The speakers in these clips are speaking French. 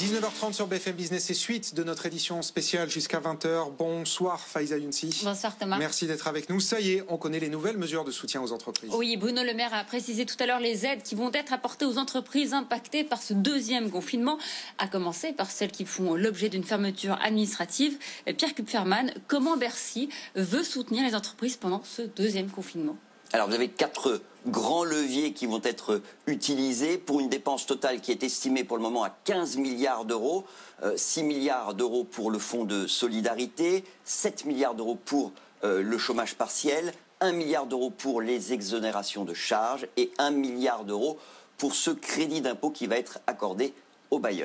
19h30 sur BFM Business et suite de notre édition spéciale jusqu'à 20h. Bonsoir Faiza Younsi. Bonsoir Thomas. Merci d'être avec nous. Ça y est, on connaît les nouvelles mesures de soutien aux entreprises. Oui, Bruno Le Maire a précisé tout à l'heure les aides qui vont être apportées aux entreprises impactées par ce deuxième confinement, à commencer par celles qui font l'objet d'une fermeture administrative. Pierre Kupferman, comment Bercy veut soutenir les entreprises pendant ce deuxième confinement? Alors vous avez quatre grands leviers qui vont être utilisés pour une dépense totale qui est estimée pour le moment à 15 milliards d'euros, 6 euh, milliards d'euros pour le fonds de solidarité, 7 milliards d'euros pour euh, le chômage partiel, 1 milliard d'euros pour les exonérations de charges et 1 milliard d'euros pour ce crédit d'impôt qui va être accordé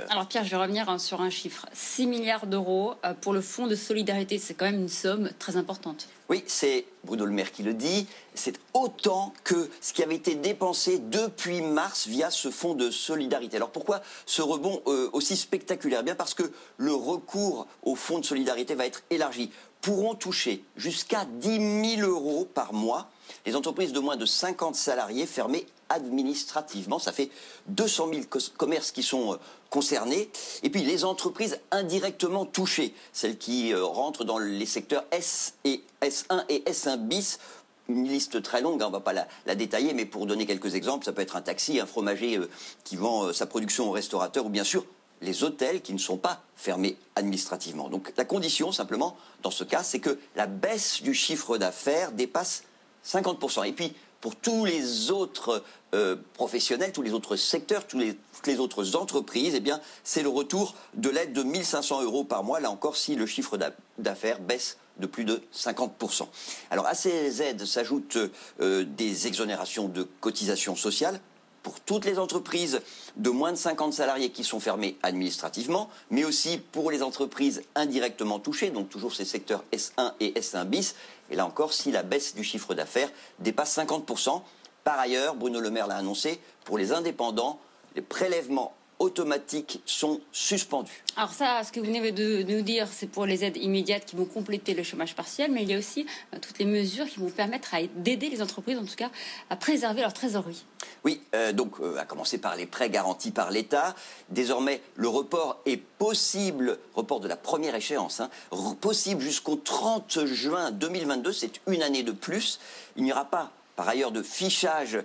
alors Pierre, je vais revenir hein, sur un chiffre. 6 milliards d'euros euh, pour le fonds de solidarité, c'est quand même une somme très importante. Oui, c'est Bruno Le Maire qui le dit. C'est autant que ce qui avait été dépensé depuis mars via ce fonds de solidarité. Alors pourquoi ce rebond euh, aussi spectaculaire? Bien parce que le recours au fonds de solidarité va être élargi. Pourront toucher jusqu'à 10 000 euros par mois les entreprises de moins de 50 salariés fermées administrativement. Ça fait 200 000 commerces qui sont euh, concernés. Et puis les entreprises indirectement touchées, celles qui euh, rentrent dans les secteurs S et S1 et S1 bis une liste très longue, hein, on ne va pas la, détailler, mais pour donner quelques exemples, ça peut être un taxi, un fromager euh, qui vend sa production au restaurateur, ou bien sûr les hôtels qui ne sont pas fermés administrativement. Donc la condition, simplement, dans ce cas, c'est que la baisse du chiffre d'affaires dépasse 50%. Et puis, pour tous les autres euh, professionnels, tous les autres secteurs, toutes les autres entreprises, eh bien, c'est le retour de l'aide de 1500 euros par mois, là encore, si le chiffre d'affaires baisse de plus de 50%. Alors, à ces aides s'ajoutent euh, des exonérations de cotisations sociales pour toutes les entreprises de moins de 50 salariés qui sont fermées administrativement, mais aussi pour les entreprises indirectement touchées, donc toujours ces secteurs S1 et S1 bis, et là encore, si la baisse du chiffre d'affaires dépasse 50%. Par ailleurs, Bruno Le Maire l'a annoncé, pour les indépendants, les prélèvements automatiques sont suspendus. Alors ça, ce que vous venez de nous dire, c'est pour les aides immédiates qui vont compléter le chômage partiel, mais il y a aussi euh, toutes les mesures qui vont permettre d'aider les entreprises, en tout cas, à préserver leur trésorerie. Oui, euh, donc euh, à commencer par les prêts garantis par l'État. Désormais, le report est possible, report de la première échéance, hein, possible jusqu'au 30 juin 2022, c'est une année de plus. Il n'y aura pas par ailleurs de fichage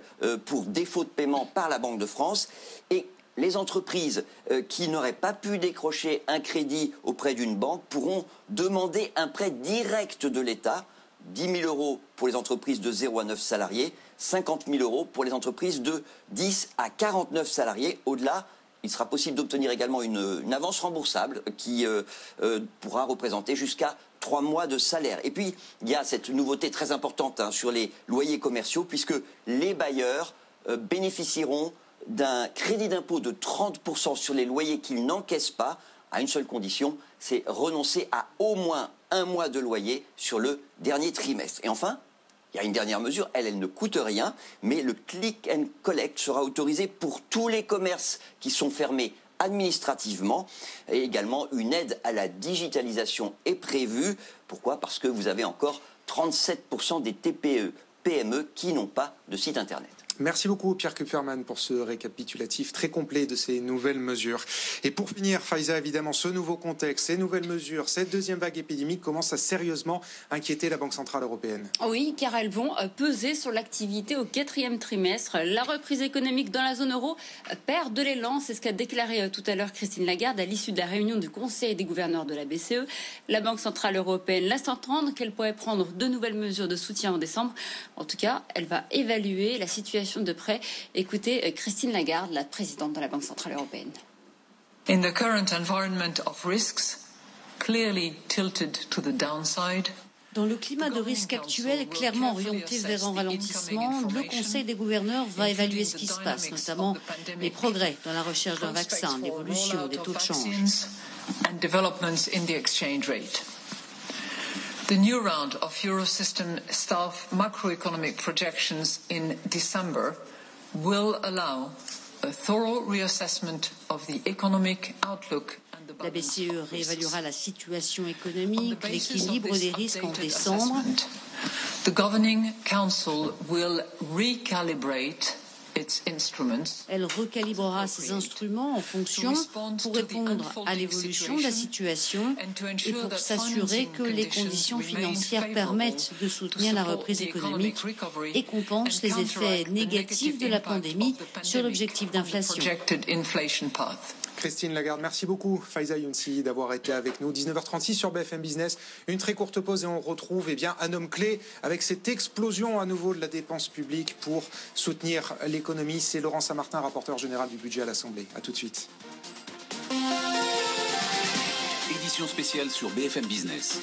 pour défaut de paiement par la Banque de France. Et les entreprises euh, qui n'auraient pas pu décrocher un crédit auprès d'une banque pourront demander un prêt direct de l'État, 10 000 euros pour les entreprises de 0 à 9 salariés, 50 000 euros pour les entreprises de 10 à 49 salariés. Au-delà, il sera possible d'obtenir également une, avance remboursable qui euh, euh, pourra représenter jusqu'à trois mois de salaire. Et puis, il y a cette nouveauté très importante hein, sur les loyers commerciaux, puisque les bailleurs bénéficieront d'un crédit d'impôt de 30% sur les loyers qu'ils n'encaissent pas, à une seule condition, c'est renoncer à au moins un mois de loyer sur le dernier trimestre. Et enfin, il y a une dernière mesure, elle, elle ne coûte rien, mais le click and collect sera autorisé pour tous les commerces qui sont fermés administrativement. Et également, une aide à la digitalisation est prévue. Pourquoi? Parce que vous avez encore 37% des TPE, PME qui n'ont pas de site Internet. Merci beaucoup Pierre Kupferman pour ce récapitulatif très complet de ces nouvelles mesures. Et pour finir, Faiza, évidemment, ce nouveau contexte, ces nouvelles mesures, cette deuxième vague épidémique commence à sérieusement inquiéter la Banque Centrale Européenne. Oui, car elles vont euh, peser sur l'activité au quatrième trimestre. La reprise économique dans la zone euro perd de l'élan, c'est ce qu'a déclaré euh, tout à l'heure Christine Lagarde à l'issue de la réunion du Conseil des gouverneurs de la BCE. La Banque Centrale Européenne laisse entendre qu'elle pourrait prendre de nouvelles mesures de soutien en décembre. En tout cas, elle va évaluer la situation de près. Écoutez euh, Christine Lagarde, la présidente de la Banque Centrale Européenne. In the current environment of risks, clearly tilted to the downside, dans le climat de risque actuel, clairement orienté vers un ralentissement, le Conseil des gouverneurs va évaluer ce qui se passe, notamment les progrès dans la recherche d'un vaccin, l'évolution des taux de change. The new round of Eurosystem staff macroeconomic projections in December will allow a thorough reassessment of the economic outlook La BCE réévaluera la situation économique, l'équilibre des risques en décembre. The Governing Council will recalibrate Elle recalibrera ses instruments en fonction pour répondre à l'évolution de la situation et pour s'assurer que les conditions financières permettent de soutenir la reprise économique et compensent les effets négatifs de la pandémie sur l'objectif d'inflation. Christine Lagarde, merci beaucoup. Faiza Younsi d'avoir été avec nous. 19h36 sur BFM Business. Une très courte pause et on retrouve eh bien, un homme clé avec cette explosion à nouveau de la dépense publique pour soutenir l'économie. C'est Laurent Saint-Martin, rapporteur général du budget à l'Assemblée. A tout de suite. Édition spéciale sur BFM Business.